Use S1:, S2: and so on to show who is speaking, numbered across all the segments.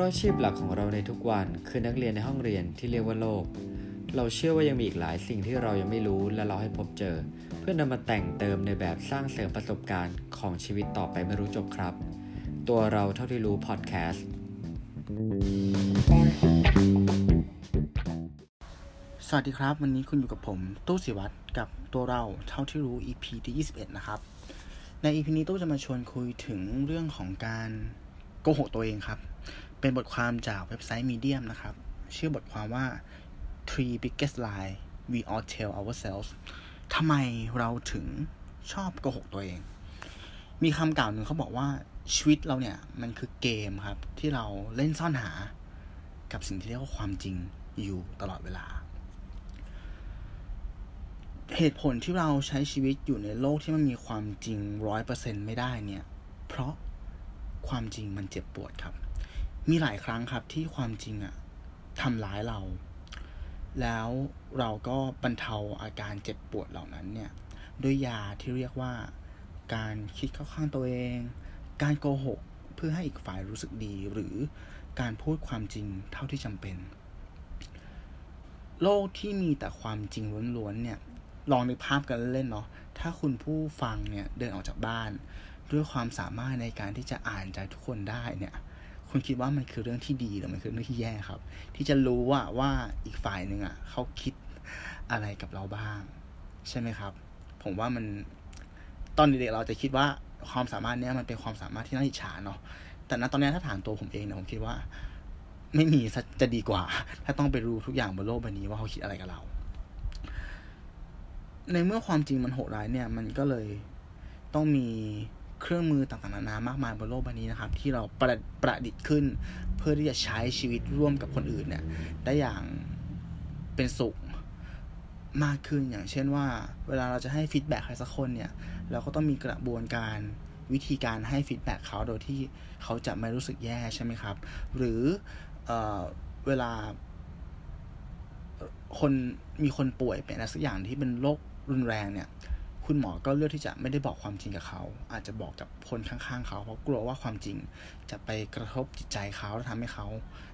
S1: ราะอาชีพหลักของเราในทุกวันคือนักเรียนในห้องเรียนที่เรียกว่าโลก เราเชื่อว่ายังมีอีกหลายสิ่งที่เรายังไม่รู้และเราให้พบเจอ เพื่อนำมาแต่งเติมในแบบสร้างเสริมประสบการณ์ของชีวิตต่อไปไม่รู้จบครับ ตัวเราเท่าที่รู้พอดแคสต์
S2: สวัสดีครับ วันนี้คุณอยู่กับผม ตู้สิวัตรกับตัวเราเท่าที่รู้ EP ที่21 นะครับ ใน EP นี้ตู้จะมาชวนคุยถึงเรื่องของการโกหกตัวเองครับ เป็นบทความจากเว็บไซต์ Medium นะครับ ชื่อบทความว่า three biggest lie we all tell ourselves ทำไมเราถึงชอบโกหกตัวเอง มีคำกล่าวหนึ่งเขาบอกว่าชีวิตเราเนี่ย มันคือเกมครับ ที่เราเล่นซ่อนหา กับสิ่งที่เรียกว่าความจริงอยู่ตลอดเวลา เหตุผลที่เราใช้ชีวิตอยู่ในโลกที่มันมีความจริงร้อยเปอร์เซ็นไม่ได้เนี่ย เพราะความจริงมันเจ็บปวดครับ มีหลายครั้งครับที่ความจริงอะทำร้ายเรา แล้วเราก็บรรเทาอาการเจ็บปวดเหล่านั้นเนี่ยด้วยยาที่เรียกว่า การคิดเข้าข้างตัวเอง การโกหกเพื่อให้อีกฝ่ายรู้สึกดีหรือการพูดความจริงเท่าที่จำเป็น โลกที่มีแต่ความจริงล้วนๆเนี่ยลองนึกภาพกันเล่นเนาะถ้าคุณผู้ฟังเนี่ยเดินออกจากบ้าน ด้วยความสามารถในการที่จะอ่านใจทุกคนได้เนี่ย คุณคิดว่ามันคือเรื่องที่ดีหรือมันคือเรื่องที่แย่ครับ ที่จะรู้ว่าว่าอีกฝ่ายหนึ่งอะเขาคิดอะไรกับเราบ้าง ใช่ไหมครับ ผมว่ามันตอนเด็กๆเราจะคิดว่าความสามารถเนี้ยมันเป็นความสามารถที่น่าอิจฉาเนาะแต่ณตอนนี้ถ้าถามตัวผมเองเนี่ยผมคิดว่า ไม่มีจะดีกว่า ถ้าต้องไปรู้ทุกอย่างบนโลกใบนี้ว่าเขาคิดอะไรกับเรา ในเมื่อความจริงมันโหดร้ายเนี่ย มันก็เลยต้องมี เครื่องมือต่างๆนานามากมายบนโลกใบนี้นะครับ ที่เราประประดิษฐ์ขึ้น เพื่อที่จะใช้ชีวิตร่วมกับคนอื่นเนี่ย ได้อย่างเป็นสุขมากขึ้นอย่างเช่นว่า เวลาเราจะให้ feedback ใครสักคนเนี่ย เราก็ต้องมีกระบวนการวิธีการให้ feedback เขาโดยที่เขาจะไม่รู้สึกแย่ใช่ไหมครับ หรือเอเวลา คนมีคนป่วยเป็นอะไรสักอย่างที่เป็นโรครุนแรงเนี่ย คุณหมอก็เลือกที่จะไม่ได้บอกความจริงกับเขา อาจจะบอกกับคนข้างๆเขา เพราะกลัวว่าความจริงจะไปกระทบจิตใจเขาและทำให้เขา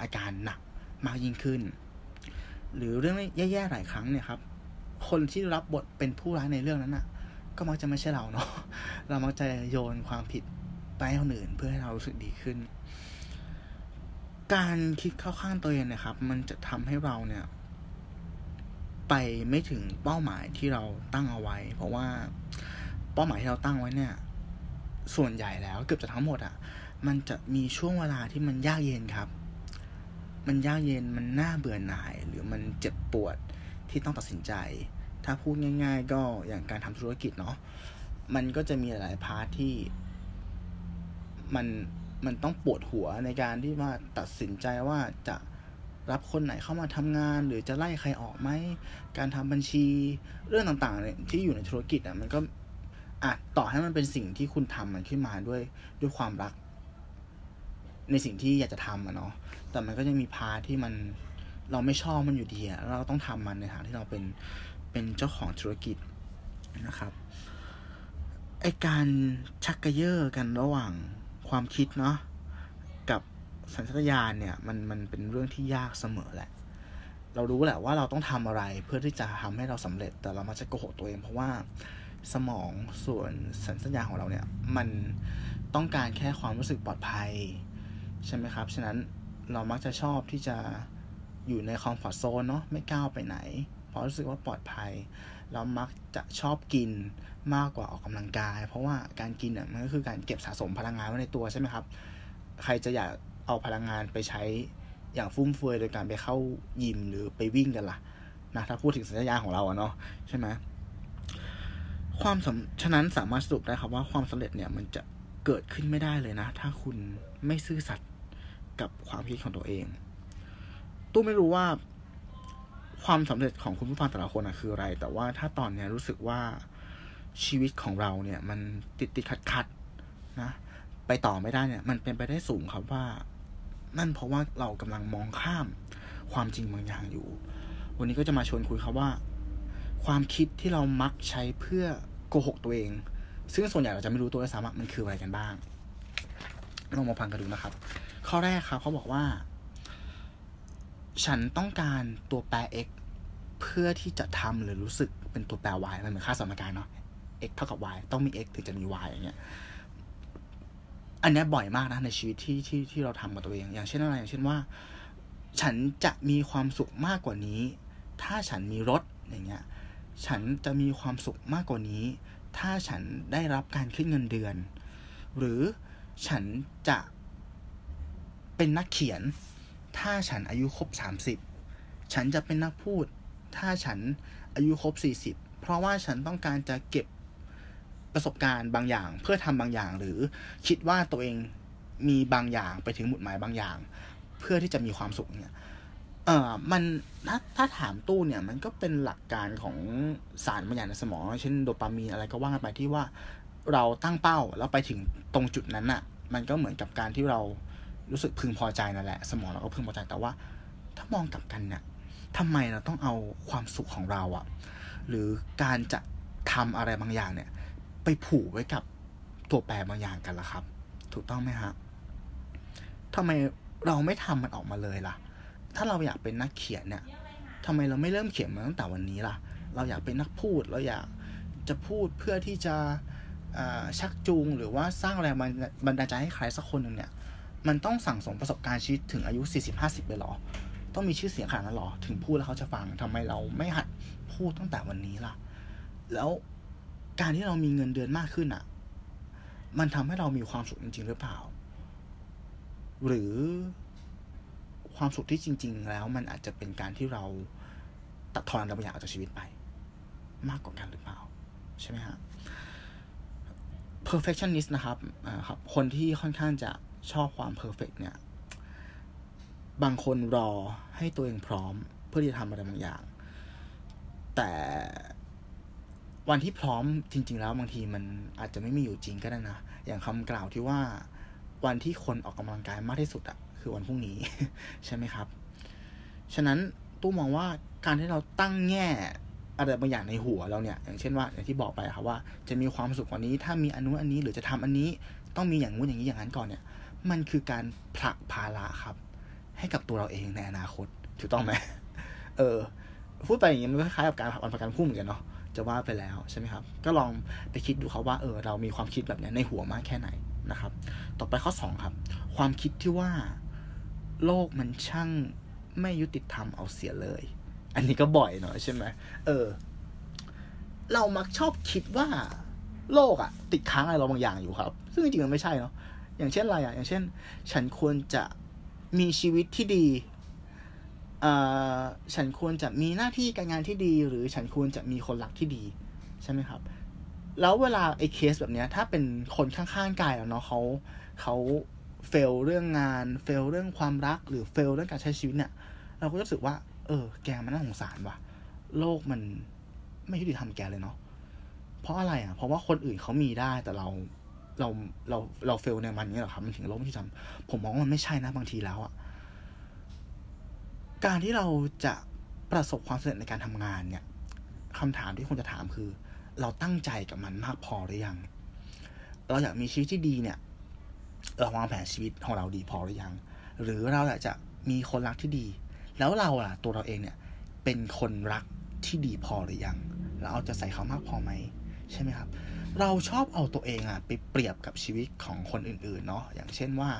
S2: อาการหนักมากยิ่งขึ้น หรือเรื่องแย่ๆหลายครั้งเนี่ยครับคนที่รับบทเป็นผู้ร้ายในเรื่องนั้นน่ะ ก็มักจะไม่ใช่เราเนาะเรามักจะโยนความผิดไปให้คนอื่นเพื่อให้เรารู้สึกดีขึ้น การคิดเข้าข้างตัวเองนะครับ มันจะทำให้เราเนี่ย ไปไม่ถึงเป้าหมายที่เราตั้งเอาไว้ เพราะว่าเป้าหมายที่เราตั้งไว้เนี่ย ส่วนใหญ่แล้วเกือบจะทั้งหมดอะ่ะ มันจะมีช่วงเวลาที่มันยากเย็นครับ มันยากเย็นมันน่าเบื่อหน่าย หรือมันเจ็บปวดที่ต้องตัดสินใจ ถ้าพูดง่าย ๆ ก็อย่างการทำธุรกิจเนาะมันก็จะมีหลายพาร์ทที่มันมันต้องปวดหัวในการที่ว่าตัดสินใจว่าจะ รับคนไหนเข้ามาทำงาน หรือจะไล่ใครออกไหม การทำบัญชีเรื่องต่างๆเนี่ยที่อยู่ในธุรกิจอะมันก็อะต่อให้มันเป็นสิ่งที่คุณทำมันขึ้นมาด้วยด้วยความรัก ในสิ่งที่อยากจะทำอะเนาะแต่มันก็ยังมีพาที่มันเราไม่ชอบมันอยู่ดีอะเราต้องทำมันในฐานที่เราเป็นเป็นเจ้าของธุรกิจนะครับไอการชักกระเยาะกันระหว่างความคิดเนาะ สัญชาตญาณเนี่ยมันมันเป็นเรื่องที่ยากเสมอแหละ เรารู้แหละว่าเราต้องทำอะไรเพื่อที่จะทำให้เราสำเร็จ แต่เรามักจะโกหกตัวเอง เพราะว่าสมองส่วนสัญชาตญาณของเราเนี่ยมันต้องการแค่ความรู้สึกปลอดภัย ใช่ไหมครับ ฉะนั้นเรามักจะชอบที่จะอยู่ในคอมฟอร์ทโซนเนาะไม่ก้าวไปไหน เพราะรู้สึกว่าปลอดภัย เรามักจะชอบกินมากกว่าออกกำลังกาย เพราะว่าการกินเนี่ยมันก็คือการเก็บสะสมพลังงานไว้ในตัวใช่ไหมครับ ใครจะอยาก เอาพลังงานไปใช้อย่างฟุ่มเฟือยโดยการไปเข้ายิมหรือไปวิ่งกันละ่ะนะถ้าพูดถึงสัญญาของเราอะเนาะใช่ไหมความสฉะนั้นสามารถสรุปได้ครับว่าความสำเร็จเนี่ยมันจะเกิดขึ้นไม่ได้เลยนะ ถ้าคุณไม่ซื่อสัตย์กับความคิดของตัวเอง ตู้ไม่รู้ว่าความสำเร็จของคุณผู้ฟังแต่ละคนอะคืออะไร แต่ว่าถ้าตอนเนี้ยรู้สึกว่าชีวิตของเราเนี่ย มันติดติดขัดขัดนะ ไปต่อไม่ได้เนี่ย มันเป็นไปได้สูงครับว่า นั่นเพราะว่าเรากำลังมองข้ามความจริงบางอย่างอยู่ วันนี้ก็จะมาชวนคุยครับว่า ความคิดที่เรามักใช้เพื่อโกหกตัวเอง ซึ่งส่วนใหญ่เราจะไม่รู้ตัวด้วยซ้ำมันคืออะไรกันบ้างลองมาฟังกันดูนะครับ ข้อแรกครับเขาบอกว่า ฉันต้องการตัวแปร x เพื่อที่จะทำหรือรู้สึกเป็นตัวแปร y มันเหมือนค่าสมการเนาะ x เท่ากับ y ต้องมี x ถึงจะมี y อย่างเงี้ย อันนี้บ่อยมากนะในชีวิตที่ที่ที่เราทำกับตัวเอง อย่างเช่นอะไร อย่างเช่นว่า ฉันจะมีความสุขมากกว่านี้ ถ้าฉันมีรถอย่างเงี้ย ฉันจะมีความสุขมากกว่านี้ ถ้าฉันได้รับการขึ้นเงินเดือน หรือฉันจะเป็นนักเขียน ถ้าฉันอายุครบสามสิบฉันจะเป็นนักพูด ถ้าฉันอายุครบสี่สิบเพราะว่าฉันต้องการจะเก็บ ประสบการณ์บางอย่าง เพื่อทำบางอย่าง หรือคิดว่าตัวเองมีบางอย่างไปถึงหมุดหมายบางอย่าง เพื่อที่จะมีความสุขเนี่ยเออมันถ้าถ้าถามตู้เนี่ย มันก็เป็นหลักการของสารบางอย่างในสมอง เช่นโดปามีนอะไรก็ว่ากันไปที่ว่าเราตั้งเป้าแล้วไปถึงตรงจุดนั้นอะ่ะ มันก็เหมือนกับการที่เรารู้สึกพึงพอใจนั่นแหละ สมองเราก็พึงพอใจแต่ว่า ถ้ามองกลับกันเนี่ยทำไมเราต้องเอาความสุขของเราอะหรือการจะทำอะไรบางอย่างเนี่ย ไปผูกไว้กับตัวแปรบางอย่างกันล่ะครับ ถูกต้องไหมฮะทำไมเราไม่ทำมันออกมาเลยล่ะ ถ้าเราอยากเป็นนักเขียนเนี่ยทำไมเราไม่เริ่มเขียนมาตั้งแต่วันนี้ล่ะ เราอยากเป็นนักพูด เราอยากจะพูดเพื่อที่จะชักจูงหรือว่าสร้างแรงบันดาลใจให้ใครสักคนหนึ่งเนี่ย มันต้องสั่งสมประสบการณ์ชีวิตถึงอายุ 40-50ไปหรอ ต้องมีชื่อเสียงขนาดนั้นหรอ ถึงพูดแล้วเขาจะฟังทำไมเราไม่หัดพูดตั้งแต่วันนี้ล่ะ แล้ว การที่เรามีเงินเดือนมากขึ้นอะ มันทำให้เรามีความสุขจริง ๆ หรือเปล่า หรือความสุขที่จริง ๆ แล้ว มันอาจจะเป็นการที่เราตัดทอนอะไรบางอย่างออกจากชีวิตไป มากกว่ากันหรือเปล่า ใช่ไหมฮะ perfectionist นะครับครับ คนที่ค่อนข้างจะชอบความ perfect เนี่ย บางคนรอให้ตัวเองพร้อมเพื่อที่จะทำอะไรบางอย่าง แต่ วันที่พร้อมจริง ๆ แล้วบางทีมันอาจจะไม่มีอยู่จริงก็ได้นะ อย่างคำกล่าวที่ว่าวันที่คนออกกำลังกายมากที่สุดอะคือวันพรุ่งนี้ ใช่ไหมครับ ฉะนั้นตู้มองว่าการที่เราตั้งแง่อะไรบางอย่างในหัวเราเนี่ย อย่างเช่นว่าอย่างที่บอกไปครับว่า จะมีความสุขกว่านี้ ถ้ามีอนุอันนี้หรือจะทำอันนี้ ต้องมีอย่างงู้นอย่างนี้อย่างนั้นก่อนเนี่ย มันคือการผลักภาระครับ ให้กับตัวเราเองในอนาคตถูกต้องไหมเออพูดไปอย่างนี้มันคล้ายกับการผลักประกันพุ่มเหมือนกันเนาะ จะว่าไปแล้วใช่ไหมครับ ก็ลองไปคิดดูครับว่าเออเรามีความคิดแบบนี้ในหัวมากแค่ไหนนะครับ ต่อไปข้อสองครับ ความคิดที่ว่าโลกมันช่างไม่ยุติธรรมเอาเสียเลย อันนี้ก็บ่อยเนาะใช่ไหมเออ เรามักชอบคิดว่าโลกอะติดค้างอะไรเราบางอย่างอยู่ครับ ซึ่งจริงๆมันไม่ใช่เนาะอย่างเช่นอะไรอะอย่างเช่น ฉันควรจะมีชีวิตที่ดี ฉันควรจะมีหน้าที่การงานที่ดี หรือฉันควรจะมีคนรักที่ดีใช่ไหมครับ แล้วเวลาไอ้เคสแบบนี้ถ้าเป็นคนข้างๆกายแล้วเนาะเขาเขาเฟลเรื่องงานเฟลเรื่องความรัก หรือเฟลเรื่องการใช้ชีวิตเนี่ย เราก็รู้สึกว่า เออ แกมันน่าสงสารว่ะ โลกมันไม่ยุติธรรมแกเลยเนาะเพราะอะไรอะ เพราะว่าคนอื่นเขามีได้แต่เราเราเราเราเฟลในมันนี้หรอครับมันถึงโลกไม่ยุติธรรมผมมองว่ามันไม่ใช่นะบางทีแล้วอะ การที่เราจะประสบความสำเร็จในการทำงานเนี่ยคำถามที่ควรจะถามคือ เราตั้งใจกับมันมากพอหรือยัง เราอยากมีชีวิตที่ดีเนี่ย เราวางแผนชีวิตของเราดีพอหรือยัง หรือเราอยากจะมีคนรักที่ดี แล้วเราล่ะตัวเราเองเนี่ย เป็นคนรักที่ดีพอหรือยัง เราเอาจะใส่เขามากพอไหมใช่ไหมครับ เราชอบเอาตัวเองอะไปเปรียบกับชีวิตของคนอื่นๆเนาะอย่างเช่นว่า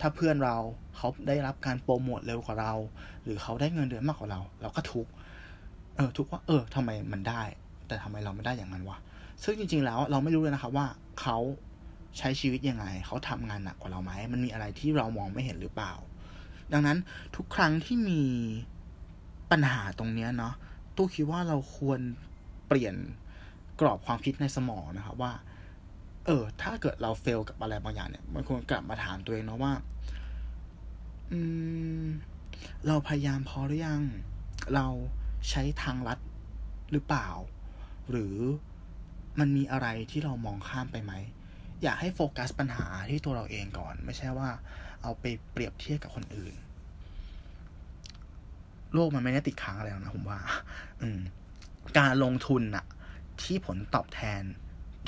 S2: ถ้าเพื่อนเราเขาได้รับการโปรโมทเร็วกว่าเรา หรือเขาได้เงินเดือนมากกว่าเรา เราก็ทุกเออทุกว่าเออทำไมมันได้ แต่ทำไมเราไม่ได้อย่างนั้นวะซึ่งจริง ๆ แล้วเราไม่รู้เลยนะครับว่าเขาใช้ชีวิตยังไง เขาทำงานหนักกว่าเราไหมมันมีอะไรที่เรามองไม่เห็นหรือเปล่า ดังนั้นทุกครั้งที่มีปัญหาตรงนี้เนาะตู้คิดว่าเราควรเปลี่ยนกรอบความคิดในสมองนะครับว่า เออ ถ้าเกิดเราเฟลกับอะไรบางอย่างเนี่ย มันควรกลับมาถามตัวเองเนาะว่า อืม เราพยายามพอหรือยัง เราใช้ทางลัดหรือเปล่า หรือมันมีอะไรที่เรามองข้ามไปไหม อยากให้โฟกัสปัญหาที่ตัวเราเองก่อน ไม่ใช่ว่า เอาไปเปรียบเทียบกับคนอื่น โลกมันไม่ได้ติดค้างอะไรแล้วนะผมว่า อืม การลงทุนอะที่ผลตอบแทน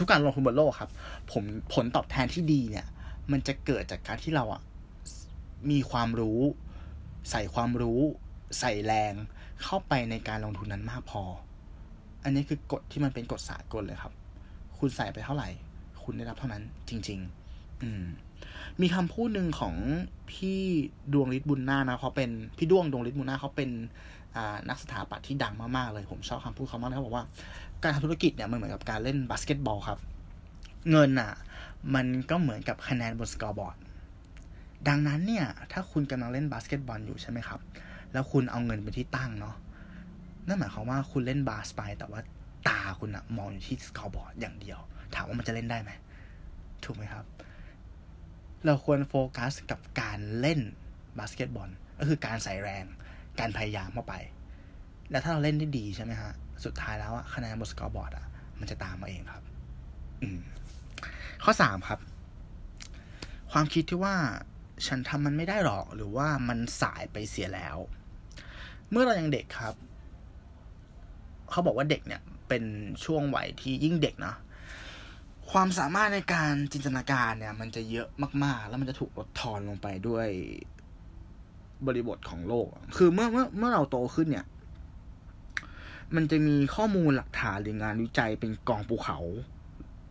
S2: ทุกการลงทุนบนโลกครับ ผมผลตอบแทนที่ดีเนี่ย มันจะเกิดจากการที่เราอะมีความรู้ ใส่ความรู้ใส่แรงเข้าไปในการลงทุนนั้นมากพอ อันนี้คือกฎที่มันเป็นกฎสากลเลยครับ คุณใส่ไปเท่าไหร่ คุณได้รับเท่านั้นจริง ๆ อืม มีคำพูดหนึ่งของพี่ดวงฤทธิ์บุญนานะเขาเป็นพี่ดวงดวงฤทธิ์บุญนาเขาเป็นนักสถาปัตย์ที่ดังมากๆเลย ผมชอบคำพูดเขามากเขาบอกว่า การทำธุรกิจเนี่ยมันเหมือนกับการเล่นบาสเกตบอลครับ เงินอะ มันก็เหมือนกับคะแนนบน scoreboard ดังนั้นเนี่ย ถ้าคุณกำลังเล่นบาสเกตบอลอยู่ใช่ไหมครับ แล้วคุณเอาเงินเป็นที่ตั้งเนาะนั่นหมายความว่าคุณเล่นบาสไป แต่ว่าตาคุณอะมองอยู่ที่ scoreboard อย่างเดียว ถามว่ามันจะเล่นได้ไหมถูกไหมครับ เราควรโฟกัสกับการเล่นบาสเกตบอลก็คือการใส่แรง การพยายามเข้าไป แล้วถ้าเราเล่นได้ดีใช่ไหมฮะ สุดท้ายแล้วอะคะแนนบนสกอร์บอร์ดอะมันจะตามมาเองครับ อืม ข้อสามครับ ความคิดที่ว่าฉันทำมันไม่ได้หรอก หรือว่ามันสายไปเสียแล้ว เมื่อเรายังเด็กครับ เขาบอกว่าเด็กเนี่ย เป็นช่วงวัยที่ยิ่งเด็กเนาะความสามารถในการจินตนาการเนี่ย มันจะเยอะมาก ๆ แล้วมันจะถูกลดทอนลงไปด้วยบริบทของโลก คือเมื่อเมื่อเมื่อเราโตขึ้นเนี่ย มันจะมีข้อมูลหลักฐานหรืองานวิจัยเป็นกองภูเขา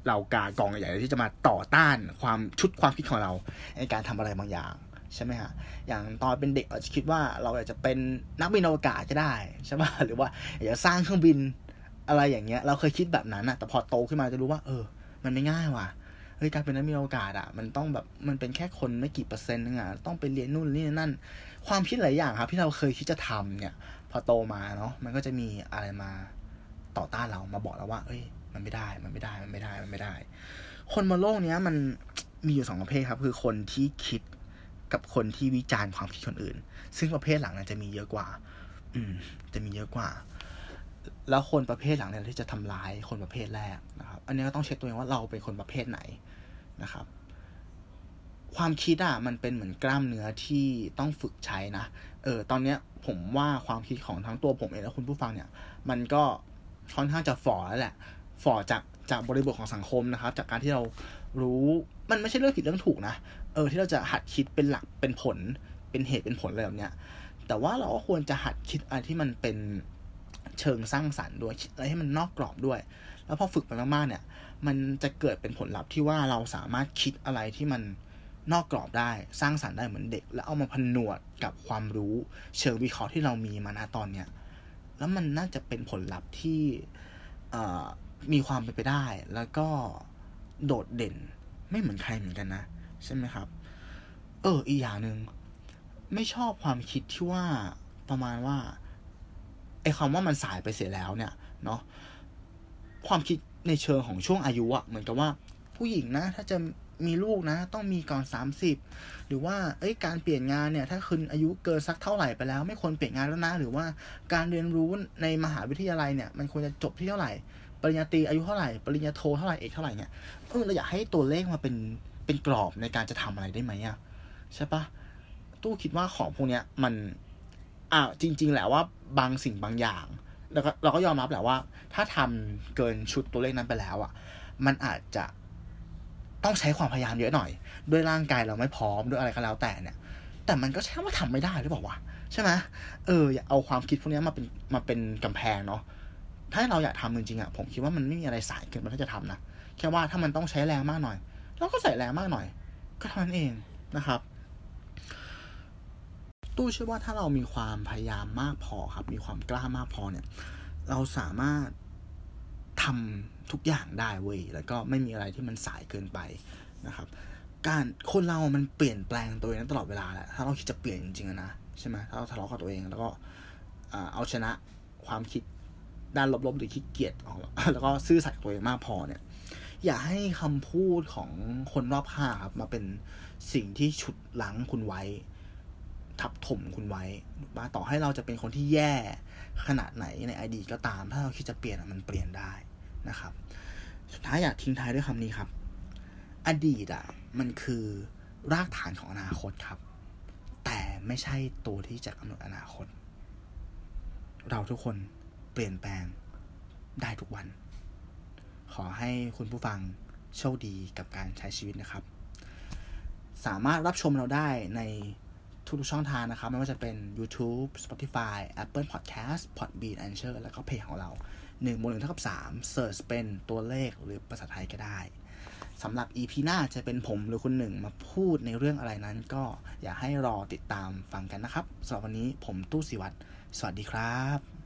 S2: เหล่ากากองใหญ่ที่จะมาต่อต้านความชุดความคิดของเราในการทำอะไรบางอย่างใช่ไหมฮะ อย่างตอนเป็นเด็กอาจจะคิดว่าเราอยากจะเป็นนักบินอวกาศก็ได้ใช่ไหมหรือว่าอยากจะสร้างเครื่องบินอะไรอย่างเงี้ย เราเคยคิดแบบนั้นอะแต่พอโตขึ้นมาจะรู้ว่า เออ มันไม่ง่ายว่ะ เฮ้ยการเป็นนักบินอวกาศอะมันต้องแบบ มันเป็นแค่คนไม่กี่เปอร์เซ็นต์นึงอะต้องไปเรียนนู่นนี่นั่น ความคิดหลายอย่างครับที่เราเคยคิดจะทำเนี่ย พอโตมาเนาะมันก็จะมีอะไรมาต่อต้านเรามาบอกเราว่า เอ้ย มันไม่ได้ มันไม่ได้ มันไม่ได้ มันไม่ได้ คนบนโลกเนี้ยมันมีอยู่สองประเภทครับ คือคนที่คิดกับคนที่วิจารณ์ความคิดคนอื่น ซึ่งประเภทหลังนั้นจะมีเยอะกว่า อืม จะมีเยอะกว่า แล้วคนประเภทหลังเนี่ยที่จะทำร้ายคนประเภทแรกนะครับ อันนี้ก็ต้องเช็คตัวเองว่าเราเป็นคนประเภทไหนนะครับ ความคิดอะมันเป็นเหมือนกล้ามเนื้อที่ต้องฝึกใช้นะ เออ ตอนเนี้ยผมว่าความคิดของทั้งตัวผมเองและคุณผู้ฟังเนี่ย มันก็ค่อนข้างจะฝ่อแล้วแหละ ฝ่อจากจากบริบทของสังคมนะครับ จากการที่เรารู้มันไม่ใช่เรื่องผิดเรื่องถูกนะ เออ ที่เราจะหัดคิดเป็นหลักเป็นผล เป็นเหตุเป็นผลอะไรแบบเนี้ย แต่ว่าเราก็ควรจะหัดคิดอะไรที่มันเป็นเชิงสร้างสรรค์ด้วยคิดอะไรให้มันนอกกรอบด้วย แล้วพอฝึกไปมากๆเนี่ย มันจะเกิดเป็นผลลัพธ์ที่ว่าเราสามารถคิดอะไรที่มัน นอกกรอบได้สร้างสรรค์ได้เหมือนเด็ก แล้วเอามาผนวดกับความรู้ เชิงวิเคราะห์ที่เรามีมาณตอนเนี้ยแล้วมันน่าจะเป็นผลลัพธ์ที่มีความเป็นไปได้ แล้วก็โดดเด่นไม่เหมือนใครเหมือนกันนะ ใช่ไหมครับ เอออีกอย่างหนึ่งไม่ชอบความคิดที่ว่าประมาณว่าไอ้คำว่ามันสายไปเสียแล้วเนี่ยเนาะความคิดในเชิงของช่วงอายุอะเหมือนกับว่าผู้หญิงนะ ถ้าจะ มีลูกนะ ต้องมีก่อนสามสิบหรือว่าเอ้ยการเปลี่ยนงานเนี่ย ถ้าคุณอายุเกินสักเท่าไหร่ไปแล้ว ไม่ควรเปลี่ยนงานแล้วนะ หรือว่าการเรียนรู้ในมหาวิทยาลัยเนี่ย มันควรจะจบที่เท่าไหร่ ปริญญาตรีอายุเท่าไหร่ ปริญญาโทเท่าไหร่ เอกเท่าไหร่เนี่ย เออเราอยากให้ตัวเลขมาเป็น เป็นกรอบในการจะทำอะไรได้ไหมอะใช่ปะตู้คิดว่าของพวกเนี้ยมัน อ่าจริง ๆ แหละว่าบางสิ่งบางอย่างแล้วก็เราก็ยอมรับแหละว่า ถ้าทำเกินชุดตัวเลขนั้นไปแล้วอะ่ะ มันอาจจะ ต้องใช้ความพยายามเยอะหน่อย ด้วยร่างกายเราไม่พร้อมด้วยอะไรก็แล้วแต่เนี่ย แต่มันก็ใช่ว่าทำไม่ได้หรือเปล่าวะใช่ไหมเอออย่าเอาความคิดพวกนี้มาเป็นมาเป็นกำแพงเนาะถ้าเราอยากทำจริงๆอะ่ะผมคิดว่ามันไม่มีอะไรสายเกินไปที่จะทำนะแค่ว่าถ้ามันต้องใช้แรงมากหน่อยเราก็ใส่แรงมากหน่อย ก็เท่านั้นเองนะครับ ตู้เชื่อว่าถ้าเรามีความพยายามมากพอครับ มีความกล้ามากพอเนี่ย เราสามารถทำ ทุกอย่างได้เว้ยแล้วก็ไม่มีอะไรที่มันสายเกินไปนะครับ การคนเรา มันเปลี่ยนแปลงตัวเองตลอดเวลาแหละถ้าเราคิดจะเปลี่ยนจริงๆนะใช่ไหมถ้าเราทะเลาะกับตัวเองแล้วก็เอาชนะความคิดด้านลบๆหรือคิดเกียจของเราแล้วก็ซื่อสัตย์ตัวเองมากพอเนี่ย อย่าให้คำพูดของคนรอบข้างครับมาเป็นสิ่งที่ฉุดหลังคุณไว้ ทับถมคุณไว้ว่าต่อให้เราจะเป็นคนที่แย่ขนาดไหนในอดีตก็ตาม ถ้าเราคิดจะเปลี่ยนมันเปลี่ยนได้ นะครับ สุดท้ายอยากทิ้งท้ายด้วยคำนี้ครับ อดีตอะมันคือรากฐานของอนาคตครับ แต่ไม่ใช่ตัวที่จะกำหนดอนาคต เราทุกคนเปลี่ยนแปลงได้ทุกวัน ขอให้คุณผู้ฟังโชคดีกับการใช้ชีวิตนะครับ สามารถรับชมเราได้ในทุกๆช่องทางนะครับ ไม่ว่าจะเป็น YouTube Spotify Apple Podcast Podbean Anchor แล้วก็เพจของเรา 1บวก1เท่ากับ3 Search เป็นตัวเลขหรือภาษาไทยก็ได้สำหรับ EP หน้าจะเป็นผมหรือคุณหนึ่งมาพูดในเรื่องอะไรนั้น ก็อยากให้รอติดตามฟังกันนะครับสำหรับวันนี้ผมตู้สิวัตรสวัสดีครับ